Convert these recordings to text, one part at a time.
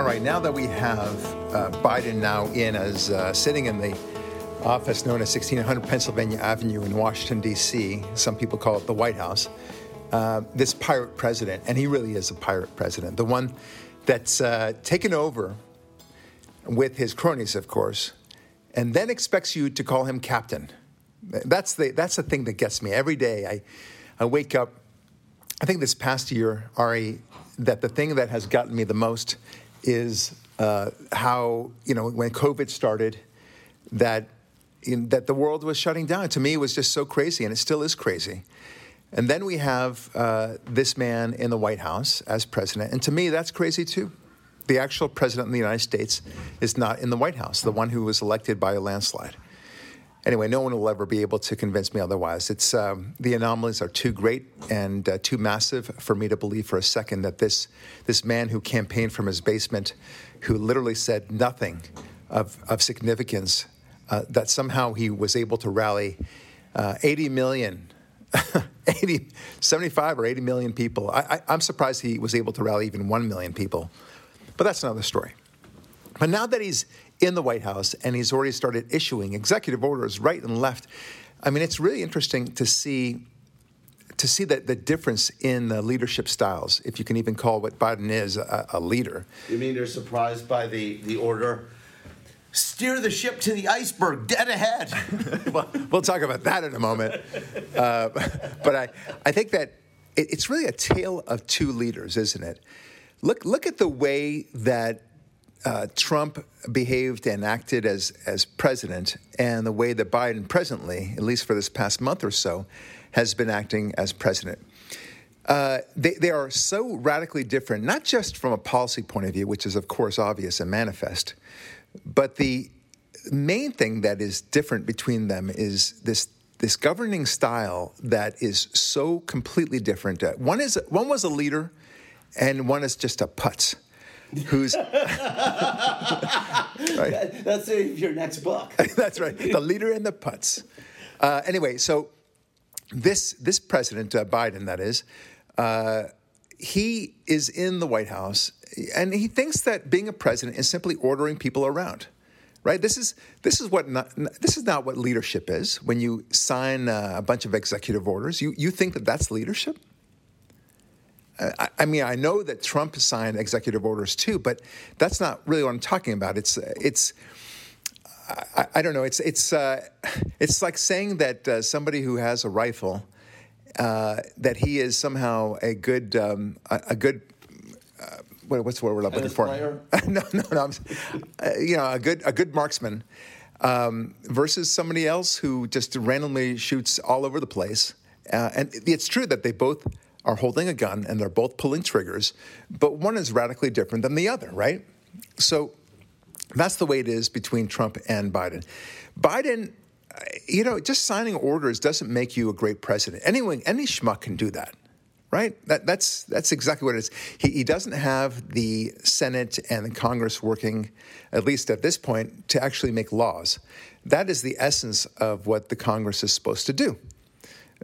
All right, now that we have uh, Biden now in as uh, sitting in the office known as 1600 Pennsylvania Avenue in Washington, D.C., some people call it the White House, uh, this pirate president, and he really is a pirate president, the one that's uh, taken over with his cronies, of course, and then expects you to call him captain. That's the, that's the thing that gets me. Every day I, I wake up, I think this past year, Ari, that the thing that has gotten me the most is uh, how you know when COVID started, that in, that the world was shutting down. To me, it was just so crazy, and it still is crazy. And then we have uh, this man in the White House as president, and to me, that's crazy too. The actual president of the United States is not in the White House, the one who was elected by a landslide. Anyway, no one will ever be able to convince me otherwise. It's um, the anomalies are too great and uh, too massive for me to believe for a second that this this man who campaigned from his basement, who literally said nothing of of significance, uh, that somehow he was able to rally uh, 80 million. 80, 75 or 80 million people. I, I, I'm surprised he was able to rally even 1 million people. But that's another story. But now that he's in the White House and he's already started issuing executive orders right and left, I mean, it's really interesting to see to see that the difference in the leadership styles, if you can even call what Biden is a, a leader. You mean they're surprised by the, the order? Steer the ship to the iceberg, dead ahead. well, we'll talk about that in a moment. Uh, but I, I think that it, it's really a tale of two leaders, isn't it? Look, look at the way that uh, Trump behaved and acted as, as president, and the way that Biden presently, at least for this past month or so, has been acting as president. Uh, they, they are so radically different, not just from a policy point of view, which is, of course, obvious and manifest, but the main thing that is different between them is this this governing style that is so completely different. Uh, one is one was a leader, and one is just a putz who's right? That's your next book. That's right. The leader and the putz. Uh, anyway, so this this president uh, Biden, that is, uh, he is in the White House, and he thinks that being a president is simply ordering people around. Right. This is this is what not, this is not what leadership is. When you sign uh, a bunch of executive orders, you you think that that's leadership. I, I mean, I know that Trump signed executive orders too, but that's not really what I'm talking about. It's it's. I, I don't know. It's it's uh, it's like saying that uh, somebody who has a rifle uh, that he is somehow a good um, a, a, good uh, what, what's the word I'm looking for? no, no, no. Uh, you know, a good a good marksman um, versus somebody else who just randomly shoots all over the place. Uh, and it's true that they both are holding a gun and they're both pulling triggers, but one is radically different than the other, right? So that's the way it is between Trump and Biden. Biden, uh, you know, just signing orders doesn't make you a great president. Anyone, any schmuck can do that, right? That, that's that's exactly what it is. He, he doesn't have the Senate and the Congress working, at least at this point, to actually make laws. That is the essence of what the Congress is supposed to do.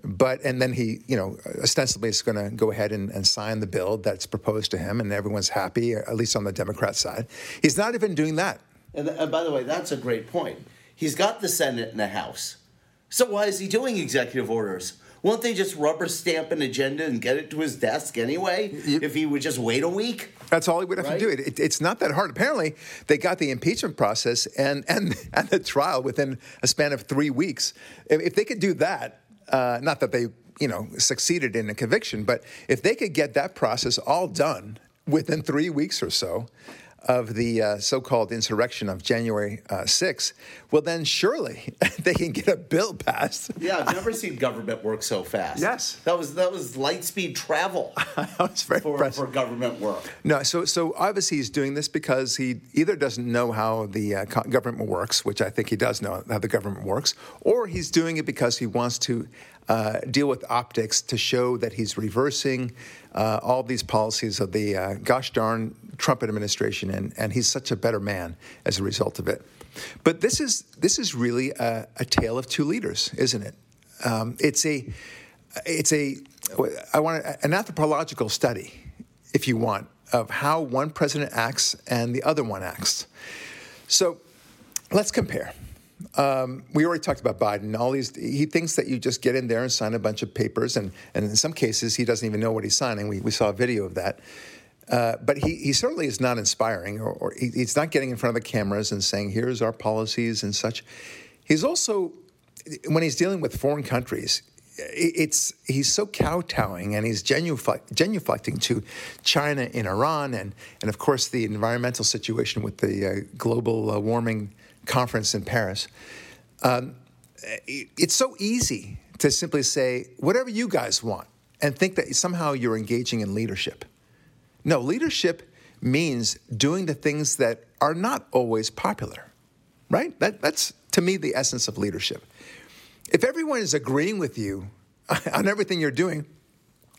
But and then he, you know, ostensibly is going to go ahead and, and, sign the bill that's proposed to him, and everyone's happy, at least on the Democrat side. He's not even doing that. And, and by the way, that's a great point. He's got the Senate and the House, so why is he doing executive orders? Won't they just rubber stamp an agenda and get it to his desk anyway? if he would just wait a week. That's all he would have right? to do. It, it, it's not that hard. Apparently, they got the impeachment process and, and, and the trial within a span of three weeks. If, if they could do that, uh, not that they, you know, succeeded in a conviction, but if they could get that process all done within three weeks or so of the uh, so-called insurrection of January uh, 6th, well, then surely they can get a bill passed. Yeah, I've never seen government work so fast. Yes, that was that was light speed travel. that was very for, impressive. for government work. No, so so obviously he's doing this because he either doesn't know how the uh, government works, which I think he does know how the government works, or he's doing it because he wants to uh, deal with optics to show that he's reversing uh, all these policies of the uh, gosh darn Trump administration, and, and he's such a better man as a result of it. But this is this is really a, a tale of two leaders, isn't it? Um, it's a it's a I want an anthropological study, if you want, of how one president acts and the other one acts. So let's compare. Um, we already talked about Biden. All these, he thinks that you just get in there and sign a bunch of papers, and, and in some cases, he doesn't even know what he's signing. We, we saw a video of that. Uh, but he, he certainly is not inspiring, or, or he, he's not getting in front of the cameras and saying, here's our policies and such. He's also, when he's dealing with foreign countries, it's he's so kowtowing and he's genuflecting to China and Iran and, and of course the environmental situation with the uh, global uh, warming conference in Paris. Um, it's so easy to simply say whatever you guys want and think that somehow you're engaging in leadership. No, leadership means doing the things that are not always popular, right? That, that's, to me, the essence of leadership. If everyone is agreeing with you on everything you're doing,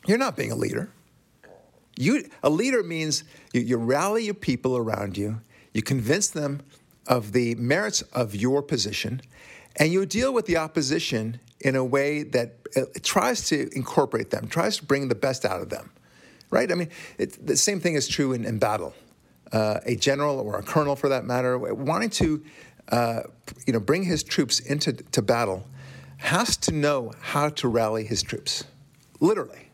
you're not being a leader. You, a leader means you, you rally your people around you, you convince them of the merits of your position, and you deal with the opposition in a way that uh, tries to incorporate them, tries to bring the best out of them right? I mean, it, the same thing is true in, in battle. Uh, a general or a colonel, for that matter, wanting to, uh, you know, bring his troops into to battle, has to know how to rally his troops, literally.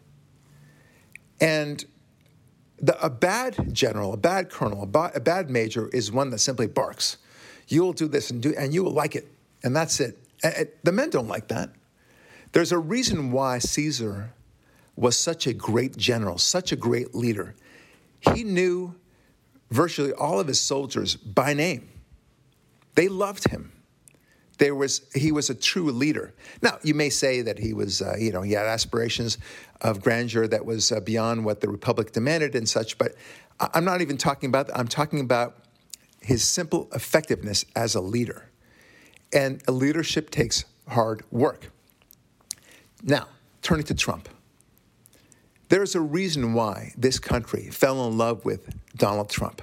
And the, a bad general, a bad colonel, a, ba- a bad major is one that simply barks. You will do this and do, and you will like it, and that's it. The men don't like that. There's a reason why Caesar was such a great general, such a great leader. He knew virtually all of his soldiers by name. They loved him. There was, he was a true leader. Now, you may say that he was, uh, you know, he had aspirations of grandeur that was uh, beyond what the Republic demanded and such, but I'm not even talking about that. I'm talking about his simple effectiveness as a leader. And a leadership takes hard work. Now, turning to Trump. There's a reason why this country fell in love with Donald Trump,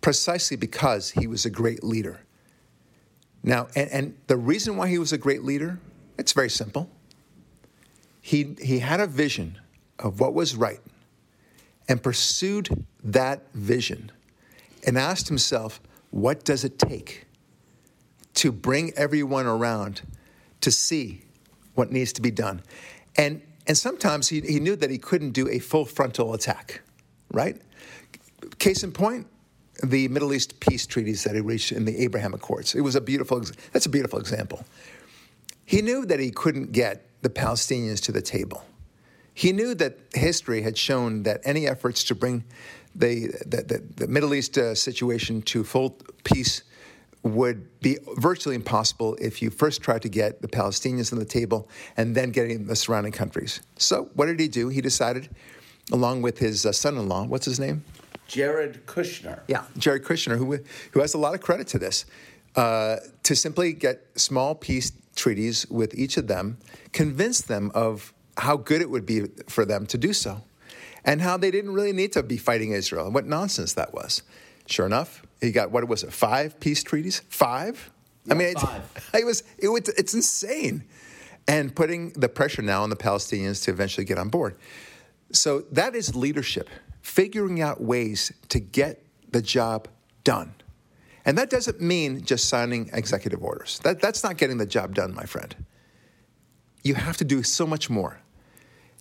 precisely because he was a great leader. Now, and, and the reason why he was a great leader, it's very simple. He, he had a vision of what was right and pursued that vision and asked himself, what does it take to bring everyone around to see what needs to be done? And and sometimes he, he knew that he couldn't do a full frontal attack, right? Case in point, the Middle East peace treaties that he reached in the Abraham Accords. It was a beautiful, that's a beautiful example. He knew that he couldn't get the Palestinians to the table. He knew that history had shown that any efforts to bring the, the, the, the Middle East uh, situation to full peace would be virtually impossible if you first tried to get the Palestinians on the table and then getting the surrounding countries. So, what did he do? He decided, along with his uh, son in law, what's his name? Jared Kushner. Yeah, Jared Kushner, who, who has a lot of credit to this, uh, to simply get small peace treaties with each of them, convince them of how good it would be for them to do so, and how they didn't really need to be fighting Israel, and what nonsense that was. Sure enough, he got what was it? Five peace treaties? Five? Yeah, I mean, five. It, it was it was it's insane, and putting the pressure now on the Palestinians to eventually get on board. So that is leadership, figuring out ways to get the job done. And that doesn't mean just signing executive orders. That, that's not getting the job done, my friend. You have to do so much more.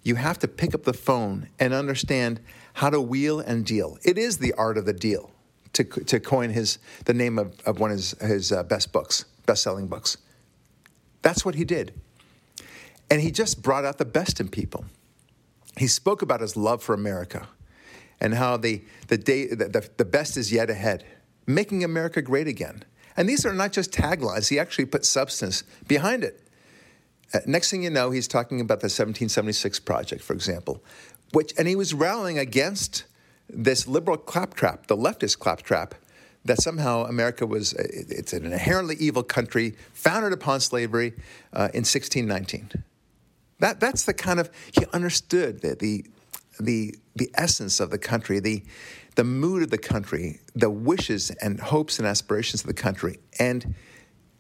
You have to pick up the phone and understand how to wheel and deal. It is the art of the deal to, to coin his, the name of, of one of his, his uh, best books, best selling books. That's what he did. And he just brought out the best in people. He spoke about his love for America and how the, the, day, the, the, best is yet ahead, making America great again. And these are not just taglines, he actually put substance behind it. Uh, next thing you know, he's talking about the 1776 project, for example, which, and he was rallying against this liberal claptrap, the leftist claptrap, that somehow America was it's an inherently evil country founded upon slavery uh, in 1619. That, that's the kind of he understood the, the the the essence of the country, the the mood of the country, the wishes and hopes and aspirations of the country, and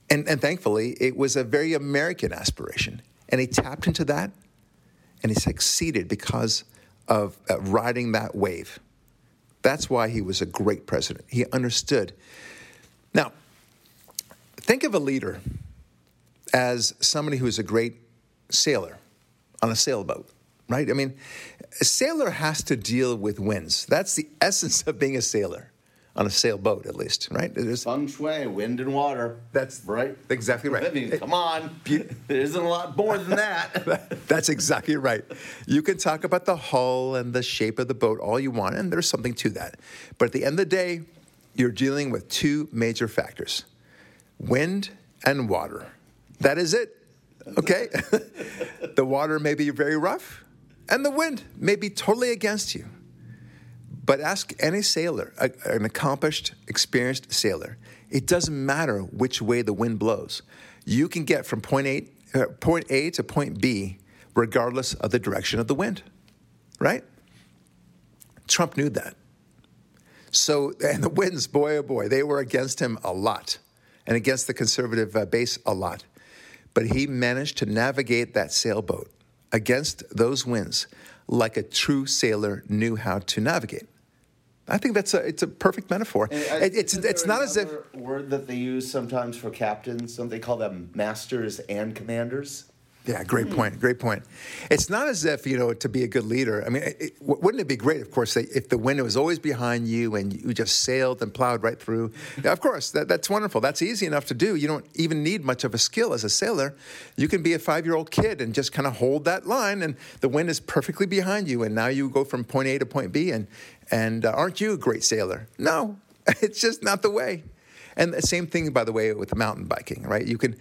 and and thankfully it was a very American aspiration, and he tapped into that, and he succeeded because of uh, riding that wave That's why he was a great president. He understood. Now, think of a leader as somebody who is a great sailor on a sailboat, right? I mean, a sailor has to deal with winds. That's the essence of being a sailor on a sailboat, at least, right? There's feng shui, wind and water. That's right. Exactly right. I mean, come on, there isn't a lot more than that. That's exactly right. You can talk about the hull and the shape of the boat all you want, and there's something to that. But at the end of the day, you're dealing with two major factors: wind and water. That is it. Okay. the water may be very rough, and the wind may be totally against you. But ask any sailor, an accomplished, experienced sailor, it doesn't matter which way the wind blows. You can get from point A, uh, point A to point B regardless of the direction of the wind, right? Trump knew that. So, and the winds, boy oh boy, they were against him a lot and against the conservative uh, base a lot. But he managed to navigate that sailboat against those winds like a true sailor knew how to navigate. I think that's a it's a perfect metaphor. It, it's it's not as if word that they use sometimes for captains. Don't they call them masters and commanders? Yeah, great hmm. point. Great point. It's not as if you know to be a good leader. I mean, it, wouldn't it be great, of course, if the wind was always behind you and you just sailed and plowed right through? Yeah, of course, that, that's wonderful. That's easy enough to do. You don't even need much of a skill as a sailor. You can be a five-year-old kid and just kind of hold that line, and the wind is perfectly behind you, and now you go from point A to point B. And and uh, aren't you a great sailor? No, it's just not the way. And the same thing, by the way, with mountain biking, right? You can,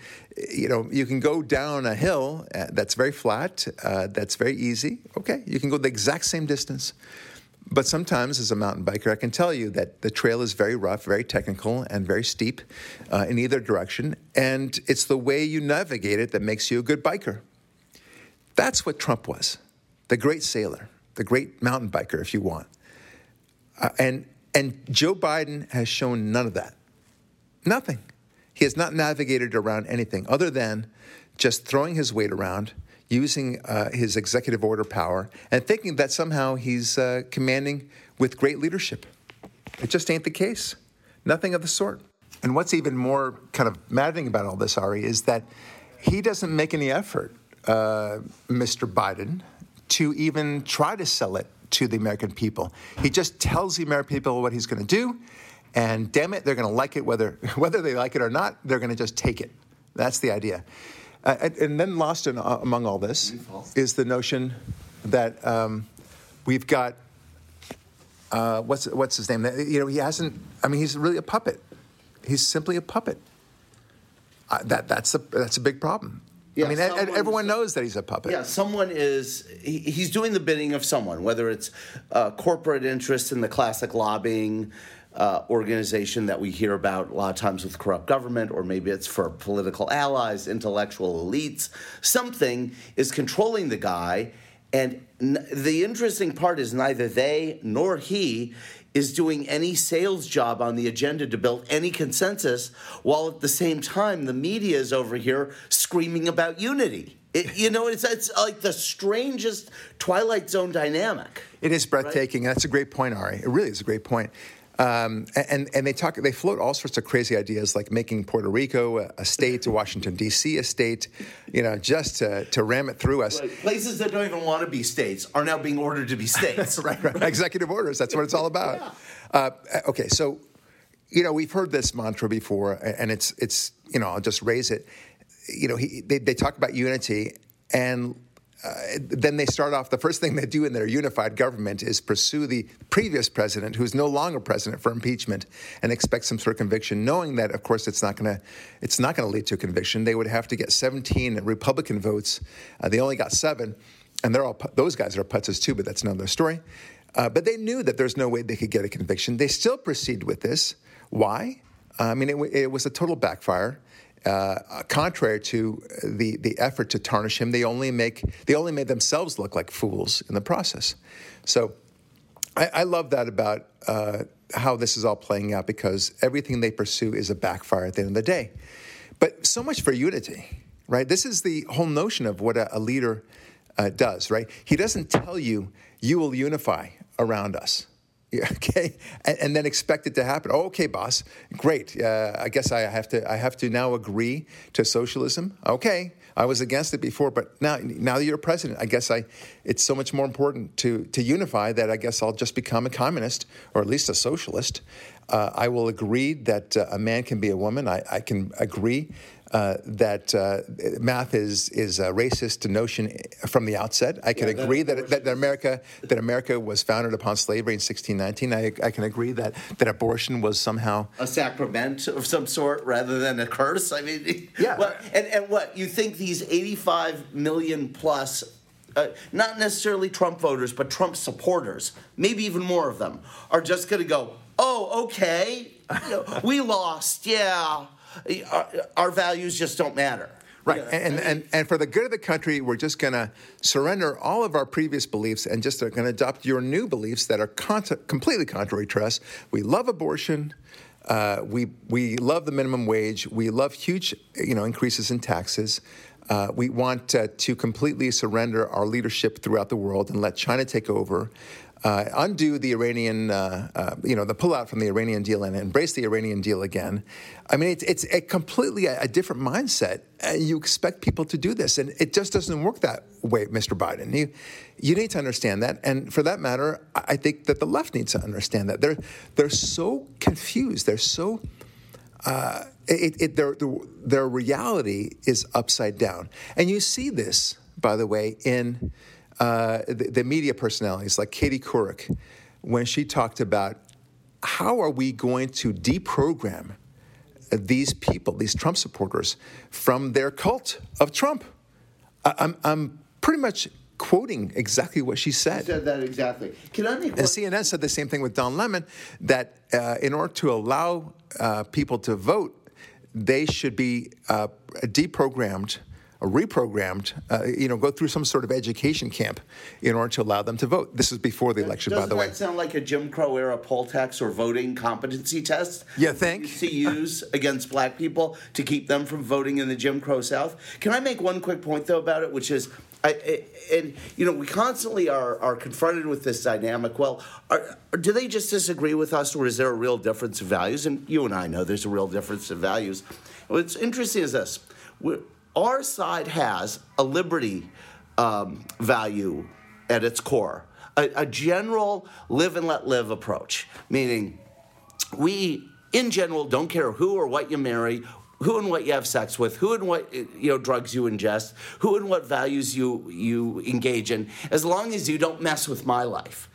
you know, you can go down a hill uh, that's very flat, uh, that's very easy. Okay, you can go the exact same distance. But sometimes, as a mountain biker, I can tell you that the trail is very rough, very technical, and very steep uh, in either direction. And it's the way you navigate it that makes you a good biker. That's what Trump was the great sailor, the great mountain biker, if you want. Uh, and, and Joe Biden has shown none of that. Nothing. He has not navigated around anything other than just throwing his weight around, using uh, his executive order power, and thinking that somehow he's uh, commanding with great leadership. It just ain't the case. Nothing of the sort. And what's even more kind of maddening about all this, Ari, is that he doesn't make any effort, uh, Mr. Biden, to even try to sell it to the American people. He just tells the American people what he's going to do, and damn it, they're going to like it whether whether they like it or not. They're going to just take it. That's the idea. Uh, and, and, then lost in, uh, among all this is the notion that um, we've got uh, what's what's his name? You know, he hasn't. I mean, he's really a puppet. He's simply a puppet. Uh, that that's a that's a big problem. Yeah, I mean, everyone knows that he's a puppet. Yeah, someone is. He, he's doing the bidding of someone, whether it's uh, corporate interests in the classic lobbying uh, organization that we hear about a lot of times with corrupt government, or maybe it's for political allies, intellectual elites. Something is controlling the guy, and n- the interesting part is neither they nor he is doing any sales job on the agenda to build any consensus, while at the same time the media is over here screaming about unity. It, you know, it's, it's like the strangest Twilight Zone dynamic. It is breathtaking. Right? That's a great point, Ari. It really is a great point. Um, and and they talk, they float all sorts of crazy ideas, like making Puerto Rico a, a state, Washington D.C. a state, you know, just to, to ram it through us. Right. Places that don't even want to be states are now being ordered to be states. right, right, Executive orders. That's what it's all about. yeah. uh, okay, so you know we've heard this mantra before, and it's it's you know I'll just raise it. You know, he, they, they talk about unity, and uh, then they start off the first thing they do in their unified government is pursue the previous president who's no longer president for impeachment and expect some sort of conviction knowing that of course it's not going to it's not going to lead to a conviction. They would have to get 17 republican votes. Uh, they only got 7 and they're all those guys are putzes too but that's another story. Uh, but they knew that there's no way they could get a conviction. They still proceed with this. Why? I mean it, it was a total backfire uh, contrary to the, the effort to tarnish him, they only make they only made themselves look like fools in the process. So I, I love that about uh, how this is all playing out because everything they pursue is a backfire at the end of the day. But so much for unity, right? This is the whole notion of what a, a leader uh, does, right? He doesn't tell you you will unify around us. Okay, and, and, then expect it to happen. Oh, okay, boss, great. Uh, I guess I have to. I have to now agree to socialism. Okay, I was against it before, but now, now that you're president, I guess I. It's so much more important to to unify that I guess I'll just become a communist or at least a socialist. Uh, I will agree that uh, a man can be a woman. I, I can agree uh, that uh, math is is a racist notion from the outset. I can yeah, agree that, that, that America that America was founded upon slavery in 1619. I, I can agree that that abortion was somehow a sacrament of some sort rather than a curse. I mean, yeah. Well, and and what you think these 85 million plus uh, not necessarily Trump voters, but Trump supporters, maybe even more of them, are just going to go, oh, okay, you know, we lost, yeah our, values just don't matter. Right. And, and, and for the good of the country, we're just going to surrender all of our previous beliefs and just are going to adopt your new beliefs that are con- completely contrary to us. We love abortion. Uh, we, we love the minimum wage. We love huge you know, increases in taxes. Uh, we want uh, to completely surrender our leadership throughout the world and let China take over uh, undo the Iranian, uh, uh, you know, the pullout from the Iranian deal and embrace the Iranian deal again. I mean, it's, it's a completely a, a different mindset. You expect people to do this, and it just doesn't work that way, Mr. Biden. You, you need to understand that, and for that matter, I think that the left needs to understand that. They're they're so confused. They're so. Uh, it, it, their, their reality is upside down. And you see this, by the way, in uh, the, the, media personalities like Katie Couric when she talked about how are we going to deprogram these people, these Trump supporters, from their cult of Trump. I, I'm, I'm pretty much quoting exactly what she said. She said that exactly. Can I make and CNN said the same thing with Don Lemon that uh, in order to allow uh, people to vote, they should be uh, deprogrammed reprogrammed, uh, you know, go through some sort of education camp in order to allow them to vote. This is before the election, Doesn't by the way. Doesn't that sound like a Jim Crow era poll tax or voting competency test? Yeah, think? To use against black people to keep them from voting in the Jim Crow South. Can I make one quick point though about it, which is I, and you know we constantly are are confronted with this dynamic. Well, are, do they just disagree with us, or is there a real difference of values? And you and I know there's a real difference of values. What's interesting is this: we're, our side has a liberty um, value at its core, a, a general live and let live approach, meaning we, in general, don't care who or what you marry, who and what you have sex with, who and what you know drugs you ingest, who and what values you you engage in, as long as you don't mess with my life.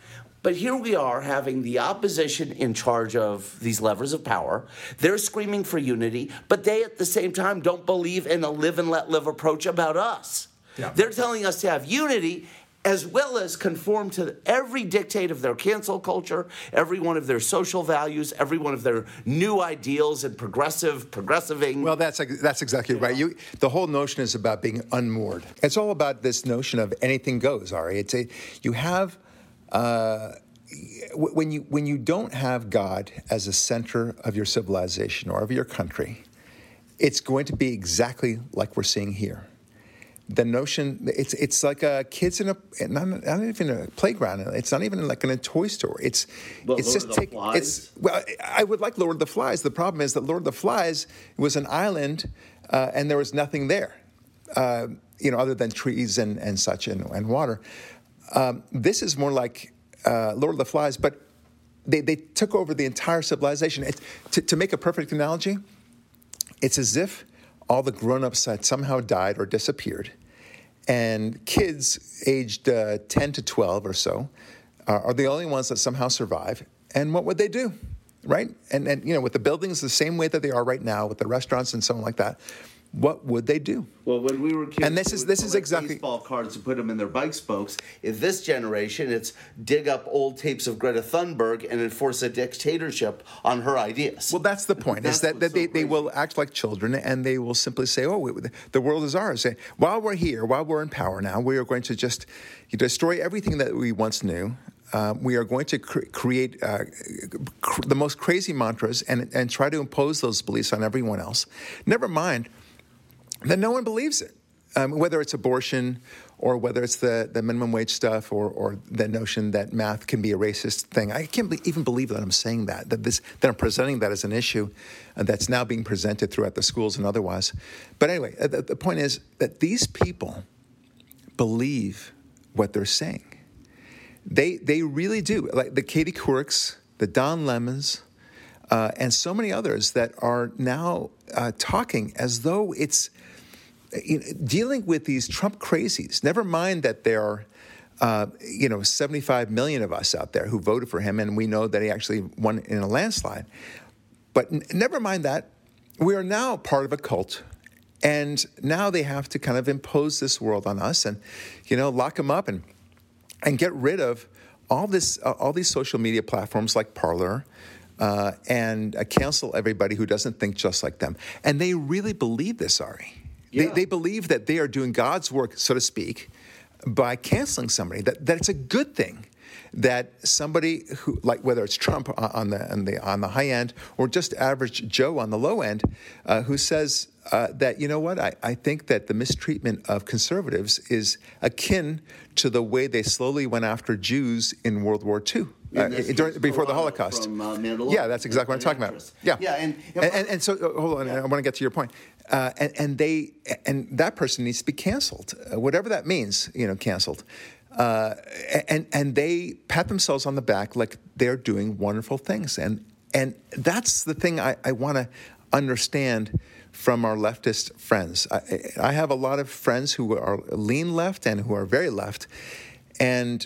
But here we are having the opposition in charge of these levers of power. They're screaming for unity, but they at the same time don't believe in a live and let live approach about us. Yeah. They're telling us to have unity as well as conform to every dictate of their cancel culture, every one of their social values, every one of their new ideals and progressive progressiving. Well, that's that's exactly right. You, the whole notion is about being unmoored. It's all about this notion of anything goes. Ari, it's a you have uh, when you when you don't have God as a center of your civilization or of your country, it's going to be exactly like we're seeing here. The notion it's it's like a kids in a not, not even a playground. It's not even like in a toy store. It's but it's Lord just take it's well. I would like Lord of the Flies. The problem is that Lord of the Flies was an island, uh, and there was nothing there, uh, you know, other than trees and and such and, and water. Um, this is more like uh, Lord of the Flies, but they, they took over the entire civilization. It, to, to make a perfect analogy, it's as if all the grown ups had somehow died or disappeared, and kids aged uh, 10 to 12 or so uh, are the only ones that somehow survive. And what would they do? Right? And, and, you know, with the buildings the same way that they are right now, with the restaurants and so on like that, what would they do? Well, when we were kids, and this is this is exactly baseball cards and put them in their bike spokes. In this generation, it's dig up old tapes of Greta Thunberg and enforce a dictatorship on her ideas. Well, that's the point. is that, that they, they will act like children and they will simply say, "Oh, the world is ours." While we're here, while we're in power now, we are going to just destroy everything that we once knew. Uh, we are going to cre- create uh, cr- the most crazy mantras and, and try to impose those beliefs on everyone else. Never mind then no one believes it. Um, whether it's abortion or whether it's the, the minimum wage stuff or, or the notion that math can be a racist thing. I can't be, even believe that I'm saying that, that, this, that I'm presenting that as an issue uh, that's now being presented throughout the schools and otherwise. But anyway, uh, the, the point is that these people believe what they're saying. They, they really do. Like the Katie Courics, the Don Lemons, uh, and so many others that are now uh, talking as though it's you know, dealing with these Trump crazies. Never mind that there are, uh, you know, 75 million of us out there who voted for him, and we know that he actually won in a landslide. But n- never mind that. We are now part of a cult. And now they have to kind of impose this world on us and, you know, lock them up and, and get rid of all this, uh, all these social media platforms like Parler, uh, and cancel everybody who doesn't think just like them. And they really believe this, Ari. Yeah. They, they believe that they are doing God's work, so to speak, by canceling somebody, that, that it's a good thing that somebody who, like whether it's Trump on the on the on the high end or just average Joe on the low end, uh, who says uh, that you know what I, I think that the mistreatment of conservatives is akin to the way they slowly went after Jews in World War II. Uh, during, before the Holocaust. From, uh, yeah, that's exactly what I'm talking about. Yeah, yeah, and and, and, and so uh, hold on, yeah. I want to get to your point. Uh, and, and, they and that person needs to be canceled, uh, whatever that means. You know, canceled. Uh, and and they pat themselves on the back like they're doing wonderful things, and and that's the thing I, I want to understand from our leftist friends. I, I have a lot of friends who are lean left and who are very left, and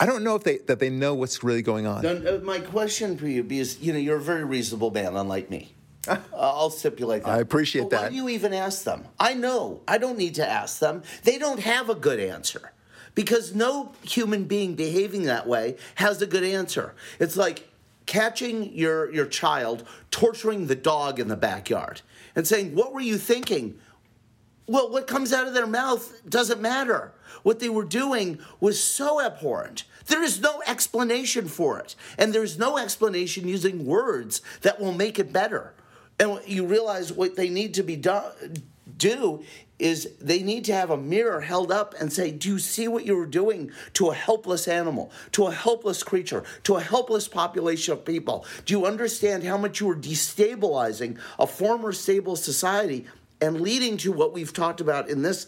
I don't know if they that they know what's really going on. Uh, my question for you is, you know, you're a very reasonable man, unlike me. uh, I'll stipulate that. I appreciate but that. Why do you even ask them? I know. I don't need to ask them. They don't have a good answer because no human being behaving that way has a good answer. It's like catching your your child torturing the dog in the backyard and saying, "What were you thinking?" Well, what comes out of their mouth doesn't matter. What they were doing was so abhorrent. There is no explanation for it. And there's no explanation using words that will make it better. And you realize what they need to be do, do is they need to have a mirror held up and say, Do you see what you were doing to a helpless animal, to a helpless creature, to a helpless population of people? Do you understand how much you were destabilizing a former stable society and leading to what we've talked about in this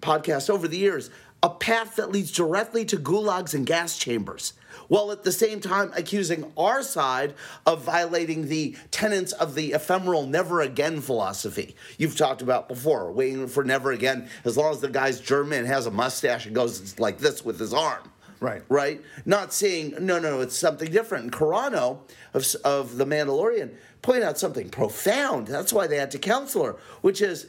podcast over the years a path that leads directly to gulags and gas chambers, while at the same time accusing our side of violating the tenets of the ephemeral never again philosophy you've talked about before, waiting for never again as long as the guy's German has a mustache and goes like this with his arm. Right. Right? Not saying, no, no, it's something different. And Carano of, of The Mandalorian pointed out something profound. That's why they had to counsel her, which is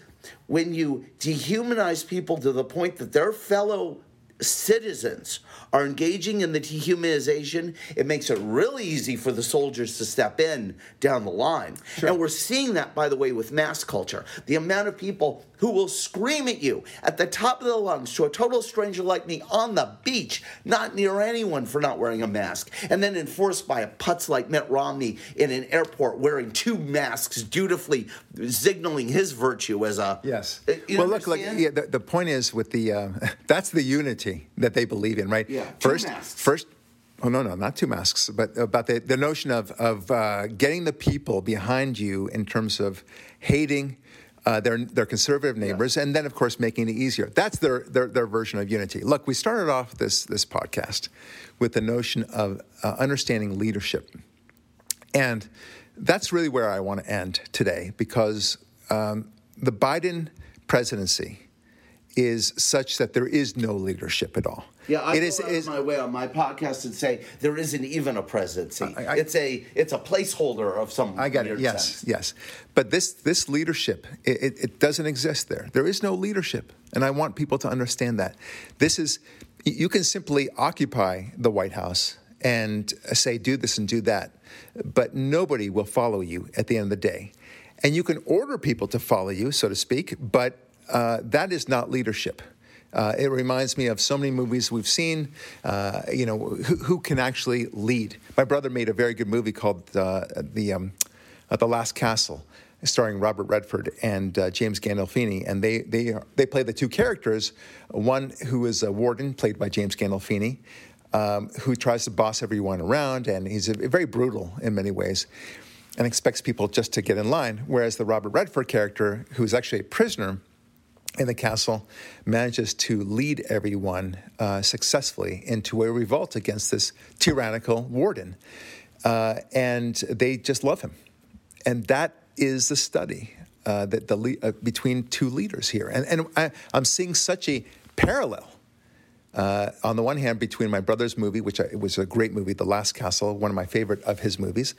when you dehumanize people to the point that their fellow citizens are engaging in the dehumanization, it makes it really easy for the soldiers to step in down the line. Sure. And we're seeing that, by the way, with mass culture. The amount of people who will scream at you at the top of their lungs to a total stranger like me on the beach, not near anyone for not wearing a mask, and then enforced by a putz like Mitt Romney in an airport wearing two masks, dutifully signaling his virtue as a. Yes. Uh, well, understand? look, like, yeah, the, the point is with the, uh, that's the unity that they believe in, right? Yeah. First, first, Oh no, no, not two masks, but about the, the notion of of uh, getting the people behind you in terms of hating uh, their their conservative neighbors, yeah. and then of course making it easier. That's their, their their version of unity. Look, we started off this this podcast with the notion of uh, understanding leadership, and that's really where I want to end today because um, the Biden presidency is such that there is no leadership at all. Yeah, I it is, is my way on my podcast and say there isn't even a presidency. I, I, it's a it's a placeholder of some. I got it. Yes, sense. yes. But this this leadership it, it, it doesn't exist there. There is no leadership, and I want people to understand that. This is you can simply occupy the White House and say do this and do that, but nobody will follow you at the end of the day. And you can order people to follow you, so to speak, but uh, that is not leadership. Uh, it reminds me of so many movies we've seen. Uh, you know, who, who, can actually lead? My brother made a very good movie called uh, the um, uh, the Last Castle. starring Robert Redford and uh, James Gandolfini, and they they they play the two characters. One who is a warden, played by James Gandolfini, um, who tries to boss everyone around, and he's a, very brutal in many ways, and expects people just to get in line. Whereas the Robert Redford character, who is actually a prisoner in the castle, manages to lead everyone uh, successfully into a revolt against this tyrannical warden, uh, and they just love him, and that is the study. Uh, that the uh, between two leaders here, and and I, I'm seeing such a parallel uh, on the one hand, between my brother's movie, which I, was a great movie, The Last Castle, one of my favorite of his movies,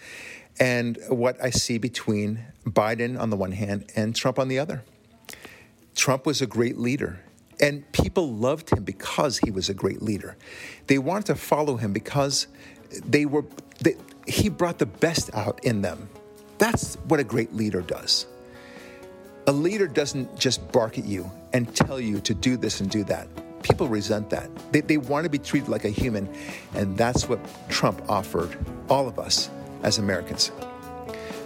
and what I see between Biden on the one hand and Trump on the other. Trump was a great leader, and people loved him because he was a great leader. They wanted to follow him because they were they, he brought the best out in them. That's what a great leader does. A leader doesn't just bark at you and tell you to do this and do that people resent that. They, they want to be treated like a human, and that's what Trump offered all of us as Americans.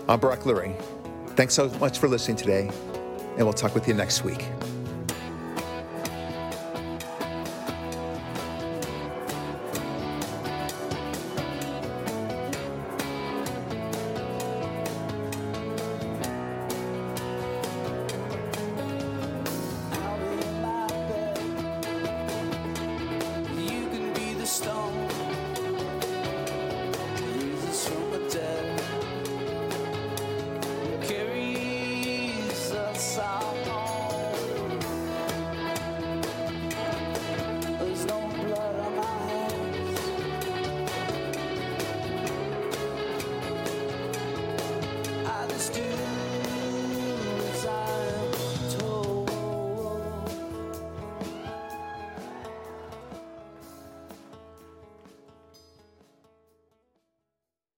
I'm Barak Lurie. Thanks so much for listening today, and we'll talk with you next week.